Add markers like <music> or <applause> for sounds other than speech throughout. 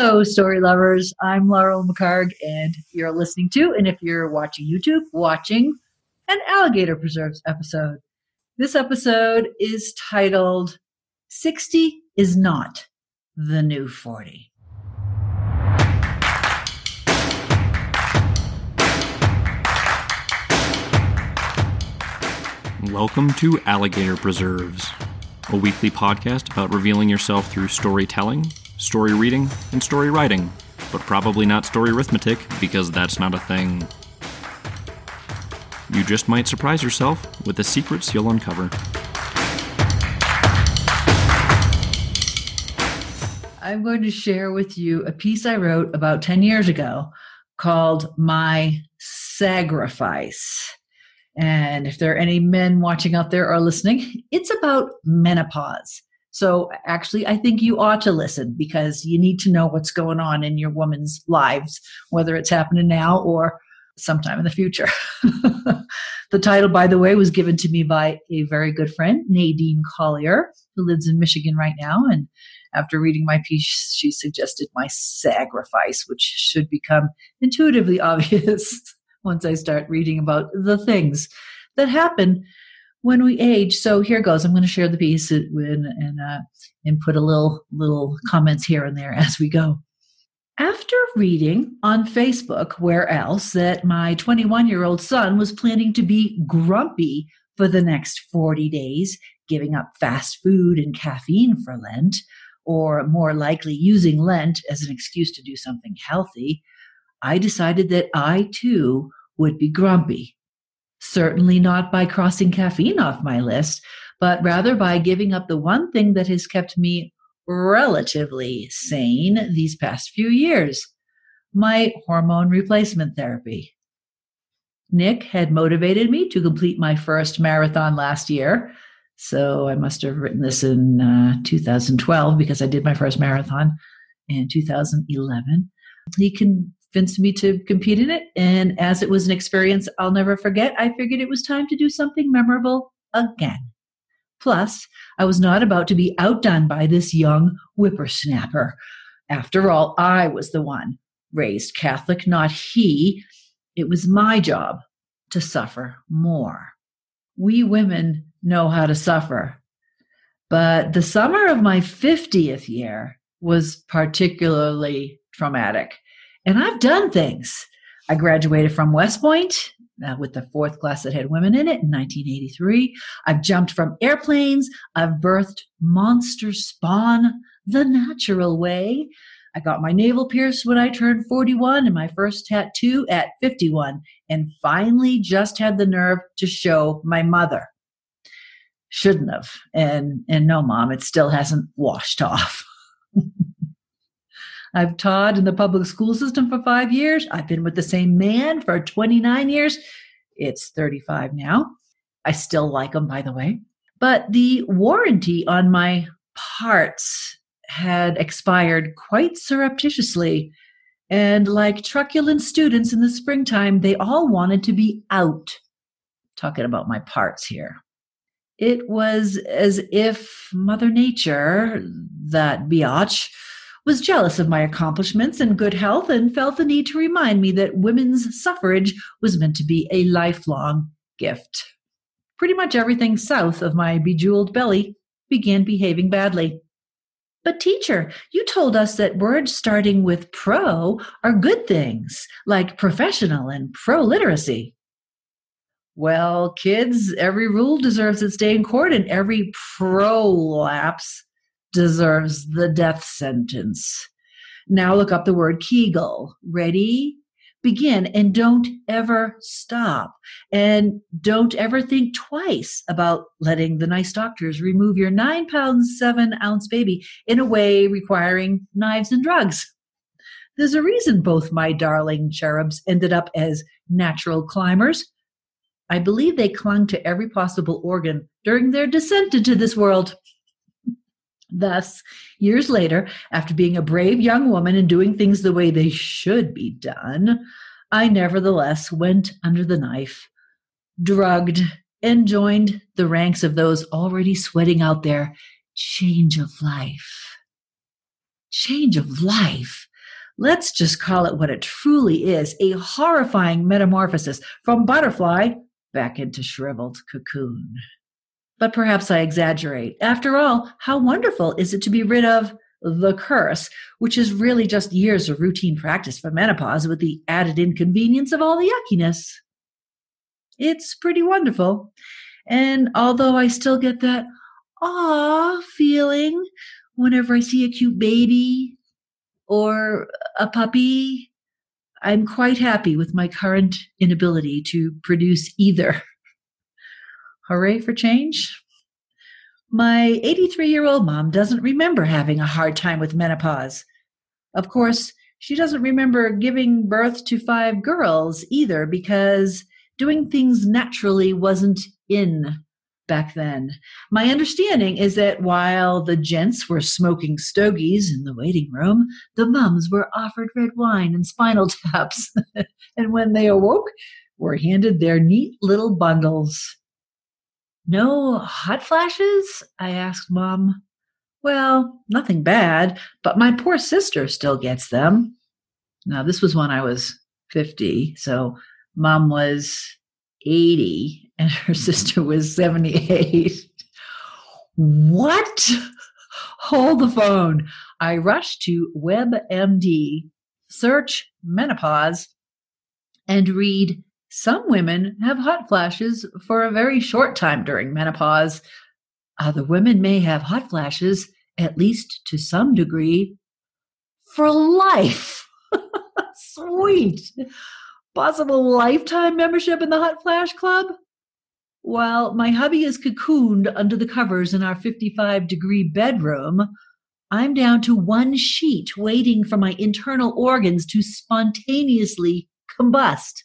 Hello, story lovers. I'm Laurel McHargue, and you're listening to, and if you're watching YouTube, watching an Alligator Preserves episode. This episode is titled 60 is Not the New 40. Welcome to Alligator Preserves, a weekly podcast about revealing yourself through storytelling, story reading, and story writing, but probably not story arithmetic because that's not a thing. You just might surprise yourself with the secrets you'll uncover. I'm going to share with you a piece I wrote about 10 years ago called My Sacrifice. And if there are any men watching out there or listening, it's about menopause. So actually, I think you ought to listen because you need to know what's going on in your woman's lives, whether it's happening now or sometime in the future. <laughs> the title, by the way, was given to me by a very good friend, Nadine Collier, who lives in Michigan right now. And after reading my piece, she suggested my sacrifice, which should become intuitively <laughs> obvious once I start reading about the things that happen when we age. So here goes. I'm going to share the piece and and, uh, and put a little little comments here and there <laughs> as we go. After reading on Facebook, where else, that my 21 year old son was planning to be grumpy for the next 40 days, giving up fast food and caffeine for Lent, or more likely using Lent as an excuse to do something healthy, I decided that I too would be grumpy. Certainly not by crossing caffeine off my list, but rather by giving up the one thing that has kept me relatively sane these past few years my hormone replacement therapy. Nick had motivated me to complete my first marathon last year. So I must have written this in uh, 2012 because I did my first marathon in 2011. He convinced me to compete in it. And as it was an experience I'll never forget, I figured it was time to do something memorable again. Plus, I was not about to be outdone by this young whippersnapper. After all, I was the one raised Catholic, not he. It was my job to suffer more. We women know how to suffer. But the summer of my 50th year was particularly traumatic. And I've done things. I graduated from West Point uh, with the fourth class that had women in it in 1983. I've jumped from airplanes. I've birthed monster spawn the natural way. I got my navel pierced when I turned 41 and my first tattoo at 51, and finally just had the nerve to show my mother. Shouldn't have. And, and no, mom, it still hasn't washed <laughs> off. I've taught in the public school system for five years. I've been with the same man for 29 years. It's 35 now. I still like him, by the way. But the warranty on my parts had expired quite surreptitiously. And like truculent students in the springtime, they all wanted to be out. Talking about my parts here. It was as if Mother Nature, that biatch, was jealous of my accomplishments and good health and felt the need to remind me that women's suffrage was meant to be a lifelong gift. Pretty much everything south of my bejeweled belly began behaving badly. But, teacher, you told us that words starting with pro are good things, like professional and pro literacy. Well, kids, every rule deserves its day in court, and every prolapse deserves the death sentence. Now look up the word Kegel. Ready? Begin and don't ever stop. And don't ever think twice about letting the nice doctors remove your nine pounds, seven ounce baby in a way requiring knives and drugs. There's a reason both my darling cherubs ended up as natural climbers. I believe they clung to every possible organ during their descent into this world. Thus, years later, after being a brave young woman and doing things the way they should be done, I nevertheless went under the knife, drugged, and joined the ranks of those already sweating out their change of life. change of life. Let's just call it what it truly is a horrifying metamorphosis from butterfly back into shriveled cocoon. But perhaps I exaggerate. After all, how wonderful is it to be rid of the curse, which is really just years of routine practice for menopause with the added inconvenience of all the yuckiness? It's pretty wonderful. And although I still get that ah feeling whenever I see a cute baby or a puppy, I'm quite happy with my current inability to produce either. <laughs> Hooray for change! My 83 year old mom doesn't remember having a hard time with menopause. Of course, she doesn't remember giving birth to five girls either because doing things naturally wasn't in back then. My understanding is that while the gents were smoking stogies in the waiting room, the mums were offered red wine and spinal taps. <laughs> and when they awoke, were handed their neat little bundles. No hot flashes? I asked Mom. Well, nothing bad, but my poor sister still gets them. Now, this was when I was 50, so Mom was 80 and her <laughs> sister was 78. What? Hold the phone. I rushed to WebMD, search menopause, and read some women have hot flashes for a very short time during menopause. Other women may have hot flashes, at least to some degree, for life. <laughs> Sweet. Possible lifetime membership in the Hot Flash Club? While my hubby is cocooned under the covers in our 55 degree bedroom, I'm down to one sheet waiting for my internal organs to spontaneously combust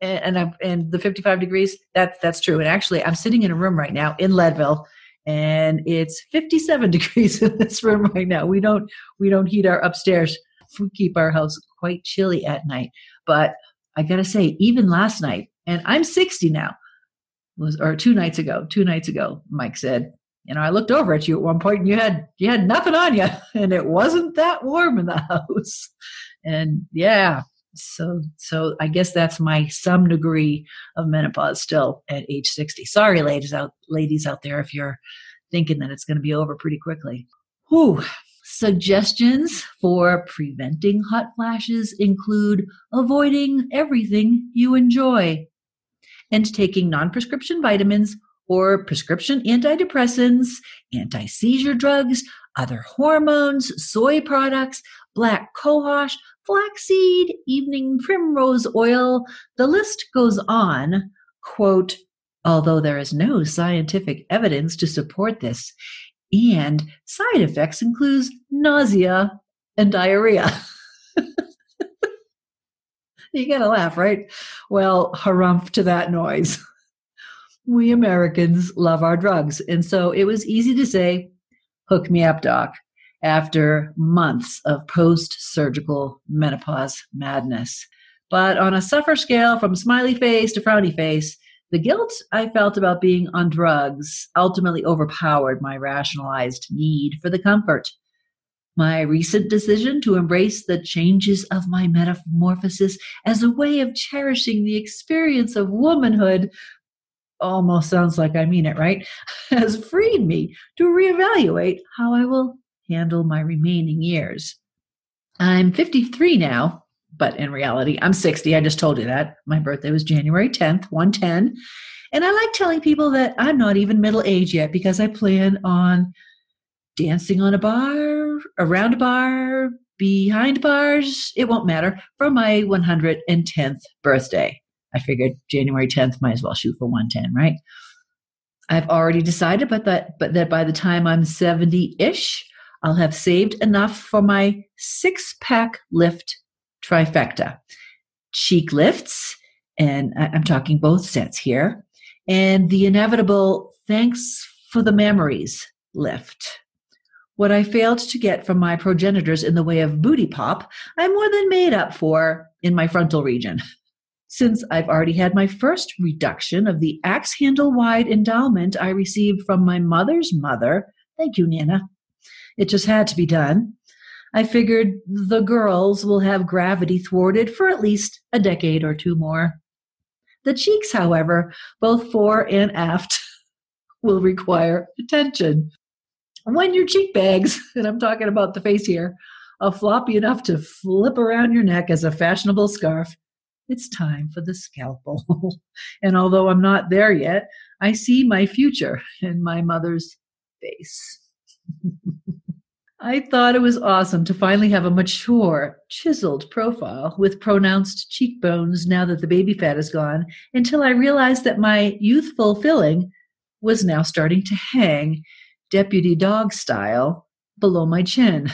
and and, and the 55 degrees that's that's true. And actually i'm sitting in a room right now in leadville and it's 57 <laughs> degrees in this room right now. We don't we don't heat our upstairs. We keep our house quite chilly at night. But i gotta say even last night and i'm 60 now was or two nights ago two nights ago mike said you know i looked over at you at one point and you had you had nothing on you. <laughs> And it wasn't that warm in the <laughs> house. And yeah so so i guess that's my some degree of menopause still at age 60 sorry ladies out ladies out there if you're thinking that it's going to be over pretty quickly Whew. suggestions for preventing hot flashes include avoiding everything you enjoy and taking non-prescription vitamins or prescription antidepressants anti-seizure drugs other hormones soy products black cohosh flaxseed, evening primrose oil. The list goes on. Quote, although there is no scientific evidence to support this, and side effects include nausea and diarrhea. <laughs> you gotta laugh, right? Well, harumph to that noise. We Americans love our drugs. And so it was easy to say, hook me up, doc after months of post surgical menopause madness. But on a suffer scale from smiley face to frowny face, the guilt I felt about being on drugs ultimately overpowered my rationalized need for the comfort. My recent decision to embrace the changes of my metamorphosis as a way of cherishing the experience of womanhood almost sounds like I mean it, right? <laughs> Has freed me to reevaluate how I will handle my remaining years. I'm 53 now, but in reality, I'm 60. I just told you that. My birthday was January 10th, 110. And I like telling people that I'm not even middle age yet because I plan on dancing on a bar, around a bar, behind bars. It won't matter for my 110th birthday. I figured January 10th might as well shoot for 110, right? I've already decided, but that but that by the time I'm 70-ish, I'll have saved enough for my six pack lift trifecta. Cheek lifts, and I'm talking both sets here, and the inevitable thanks for the memories lift. What I failed to get from my progenitors in the way of booty pop, I more than made up for in my frontal region. <laughs> Since I've already had my first reduction of the axe handle wide endowment I received from my mother's mother, thank you, Nana, it just had to be done. I figured the girls will have gravity thwarted for at least a decade or two more. The cheeks, however, both fore and aft, <laughs> will require attention. When your cheek bags, <laughs> and I'm talking about the face here, are floppy enough to flip around your neck as a fashionable scarf, it's time for the scalpel. <laughs> and although I'm not there yet, I see my future in my mother's face. <laughs> I thought it was awesome to finally have a mature, chiseled profile with pronounced cheekbones now that the baby fat is gone, until I realized that my youthful filling was now starting to hang, deputy dog style, below my chin.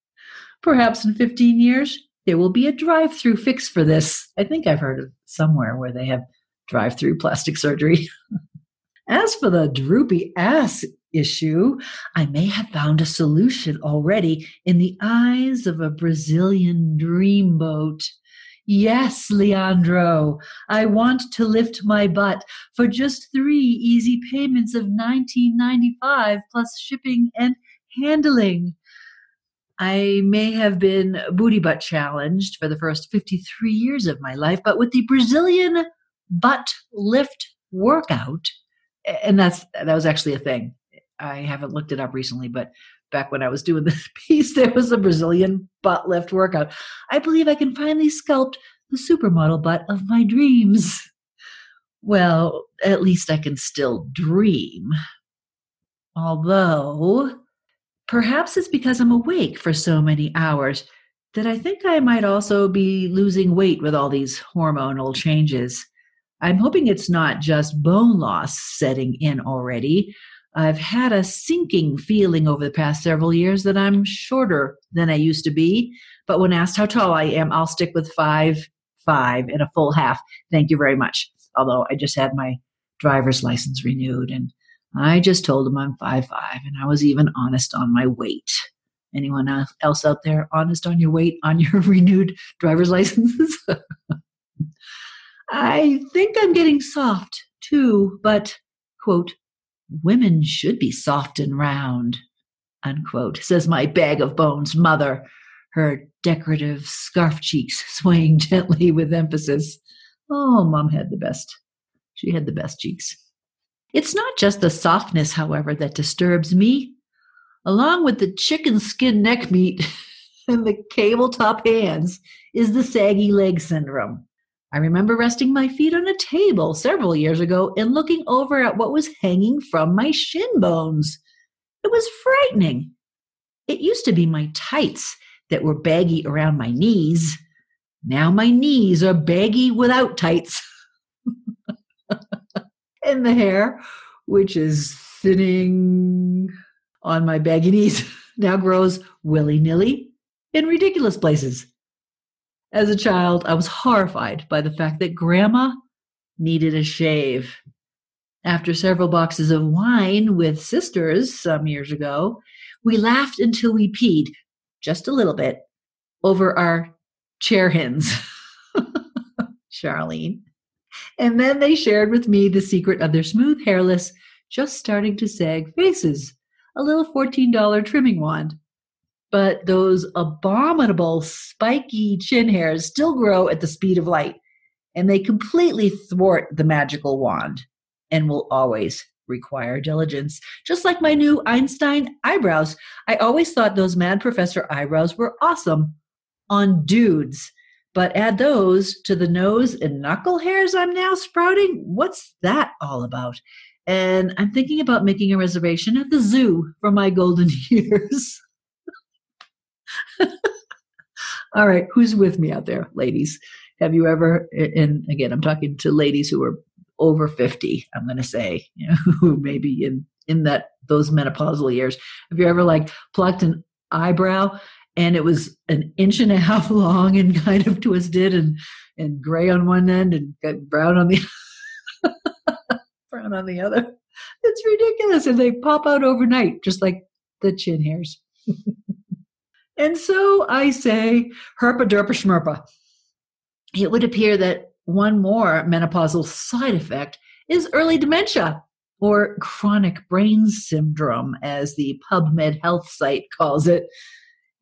<laughs> Perhaps in 15 years, there will be a drive through fix for this. I think I've heard of somewhere where they have drive through plastic surgery. <laughs> As for the droopy ass issue, I may have found a solution already in the eyes of a Brazilian dreamboat. Yes, Leandro, I want to lift my butt for just three easy payments of nineteen ninety five plus shipping and handling. I may have been booty butt challenged for the first 53 years of my life, but with the Brazilian butt lift workout, and that's that was actually a thing. I haven't looked it up recently, but back when I was doing <laughs> this piece, there was a Brazilian butt lift workout. I believe I can finally sculpt the supermodel butt of my dreams. Well, at least I can still dream. Although Perhaps it's because I'm awake for so many hours that I think I might also be losing weight with all these hormonal changes. I'm hoping it's not just bone loss setting in already. I've had a sinking feeling over the past several years that I'm shorter than I used to be. But when asked how tall I am, I'll stick with five, five and a full half. Thank you very much. Although I just had my driver's license renewed and I just told him I'm five five, and I was even honest on my weight. Anyone else out there honest on your weight on your <laughs> renewed driver's licenses? <laughs> I think I'm getting soft too, but, quote, women should be soft and round, unquote, says my bag of bones mother, her decorative scarf cheeks <laughs> swaying gently with emphasis. Oh, mom had the best. She had the best cheeks. It's not just the softness, however, that disturbs me. Along with the chicken skin neck meat <laughs> and the cable top hands is the saggy leg syndrome. I remember resting my feet on a table several years ago and looking over at what was hanging from my shin bones. It was frightening. It used to be my tights that were baggy around my knees. Now my knees are baggy without tights. <laughs> and the hair, which is thinning on my baggy knees, <laughs> now grows willy nilly in ridiculous places. As a child, I was horrified by the fact that grandma needed a shave. After several boxes of wine with sisters some years ago, we laughed until we peed, just a little bit, over our chair hens. <laughs> Charlene. And then they shared with me the secret of their smooth, hairless, just starting to sag faces a little $14 trimming wand. But those abominable, spiky chin hairs still grow at the speed of light, and they completely thwart the magical wand and will always require diligence. Just like my new Einstein eyebrows. I always thought those mad professor eyebrows were awesome on dudes but add those to the nose and knuckle hairs I'm now sprouting. What's that all about? And I'm thinking about making a reservation at the zoo for my golden <laughs> years. <laughs> all right, who's with me out there, ladies? Have you ever, and again, I'm talking to ladies who are over 50, I'm going to say, you know, <laughs> who maybe in, in that, those menopausal years. Have you ever like plucked an eyebrow and it was an inch and a half <laughs> long and kind of twisted and and gray on one end and brown on the <laughs> brown on the other. It's ridiculous, and they pop out overnight, just like the chin hairs. <laughs> and so I say, herpa derpa schmerpa. It would appear that one more menopausal side effect is early dementia or chronic brain syndrome, as the PubMed health site calls it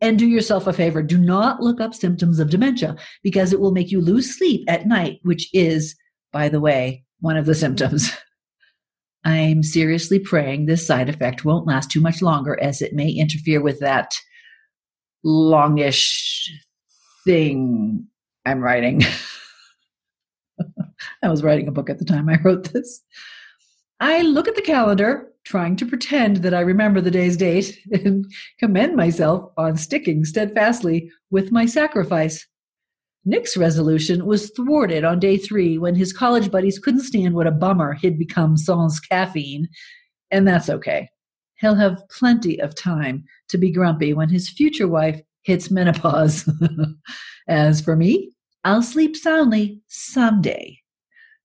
And do yourself a favor do not look up symptoms of dementia because it will make you lose sleep at night, which is, by the way, one of the symptoms. <laughs> I'm seriously praying this side effect won't last too much longer as it may interfere with that longish thing I'm writing. <laughs> I was writing a book at the time I wrote this. I look at the calendar, trying to pretend that I remember the day's date, <laughs> and commend myself on sticking steadfastly with my sacrifice. Nick's resolution was thwarted on day three when his college buddies couldn't stand what a bummer he'd become sans caffeine, and that's okay. He'll have plenty of time to be grumpy when his future wife hits menopause. <laughs> As for me, I'll sleep soundly someday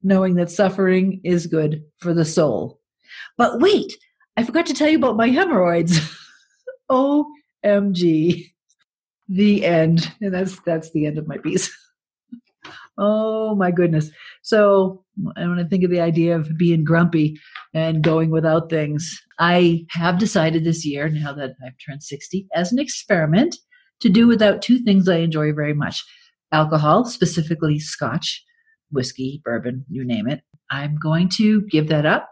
knowing that suffering is good for the soul. But wait, I forgot to tell you about my hemorrhoids. <laughs> OMG. The end. And that's that's the end of my piece. <laughs> oh my goodness. So I want to think of the idea of being grumpy and going without things, I have decided this year, now that I've turned 60, as an experiment to do without two things I enjoy very much alcohol, specifically scotch, whiskey, bourbon, you name it. I'm going to give that up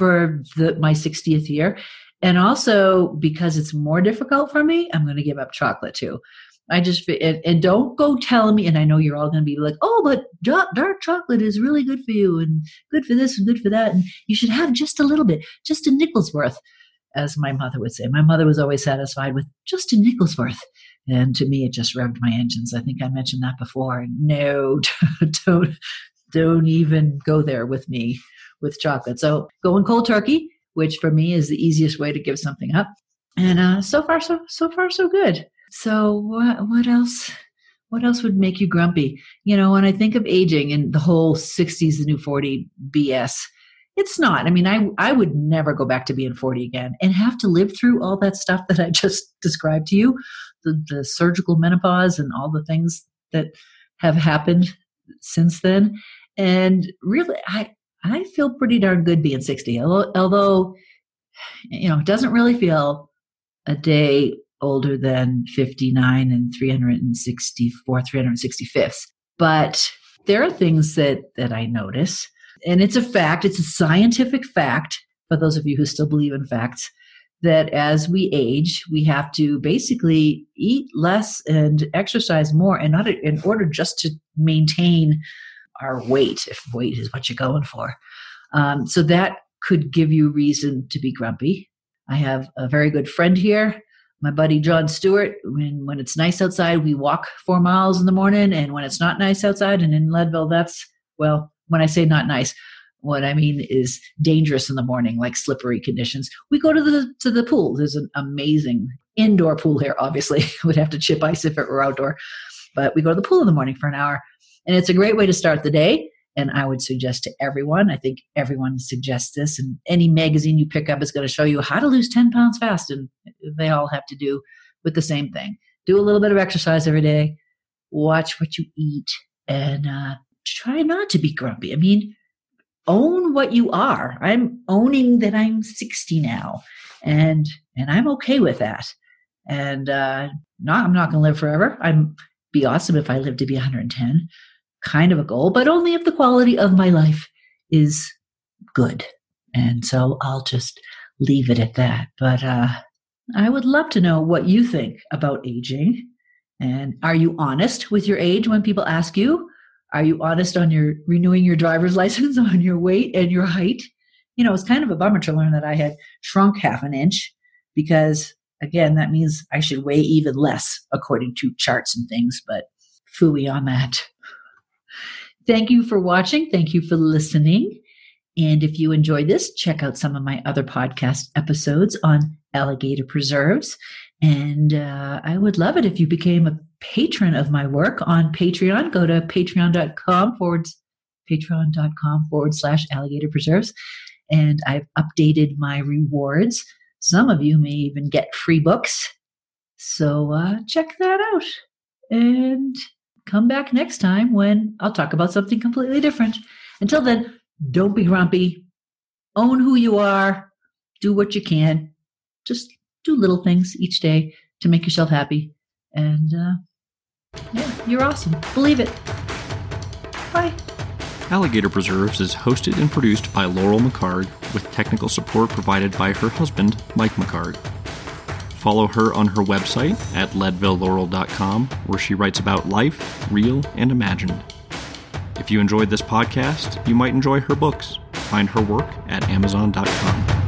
for the, my 60th year. And also because it's more difficult for me, I'm going to give up chocolate too. I just and, and don't go telling me. And I know you're all going to be like, "Oh, but dark chocolate is really good for you, and good for this, and good for that, and you should have just a little bit, just a nickel's worth." As my mother would say, my mother was always satisfied with just a nickel's worth. And to me, it just rubbed my engines. I think I mentioned that before. No, <laughs> don't, don't even go there with me with chocolate. So going cold turkey, which for me is the easiest way to give something up. And uh, so far, so so far, so good. So what what else? What else would make you grumpy? You know, when I think of aging and the whole '60s, the new 40 BS, it's not. I mean, I I would never go back to being 40 again and have to live through all that stuff that I <laughs> just described to you the, the surgical menopause and all the things that have happened since then. And really, I, I feel pretty darn good being 60, although, you know, it doesn't really feel a day older than 59 and 364, 365th. But there are things that, that I notice, and it's a fact, it's a scientific fact, for those of you who still believe in facts, that as we age, we have to basically eat less and exercise more in order, in order just to maintain our weight, if weight is what you're going for. Um, so that could give you reason to be grumpy. I have a very good friend here, my buddy John Stewart. When when it's nice outside, we walk four miles in the morning, and when it's not nice outside, and in Leadville, that's well, when I say not nice, what I mean is dangerous in the morning, like slippery conditions. We go to the to the pool. There's an amazing indoor pool here. Obviously, <laughs> would have to chip ice if it were outdoor, but we go to the pool in the morning for an hour, and it's a great way to start the day. And I would suggest to everyone. I think everyone suggests this, and any magazine you pick up is going to show you how to lose ten pounds fast, and they all have to do with the same thing. Do a little bit of exercise every day. Watch what you eat, and uh, try not to be grumpy. I mean own what you are. I'm owning that I'm 60 now, and and I'm okay with that. And uh, not I'm not going to live forever. I'm be awesome if I live to be 110. Kind of a goal, but only if the quality of my life is good. And so I'll just leave it at that. But uh, I would love to know what you think about aging. And are you honest with your age when people ask you? Are you honest on your renewing your driver's <laughs> license on your weight and your height? You know, it's kind of a bummer to learn that I had shrunk half an inch because, again, that means I should weigh even less according to charts and things, but fooey on that. Thank you for watching. Thank you for listening. And if you enjoyed this, check out some of my other podcast episodes on alligator preserves. And uh, I would love it if you became a patron of my work on Patreon. Go to patreon.com forward patreon.com forward slash alligator preserves. And I've updated my rewards. Some of you may even get free books. So uh, check that out. And come back next time when I'll talk about something completely different. Until then, don't be grumpy. Own who you are. Do what you can. Just do little things each day to make yourself happy And uh, yeah, you're awesome. Believe it. Bye. Alligator Preserves is hosted and produced by Laurel McHargue, with technical support provided by her husband, Mike McHargue. Follow her on her website at leadvillelaurel.com, where she writes about life, real and imagined. If you enjoyed this podcast, you might enjoy her books. Find her work at amazon.com.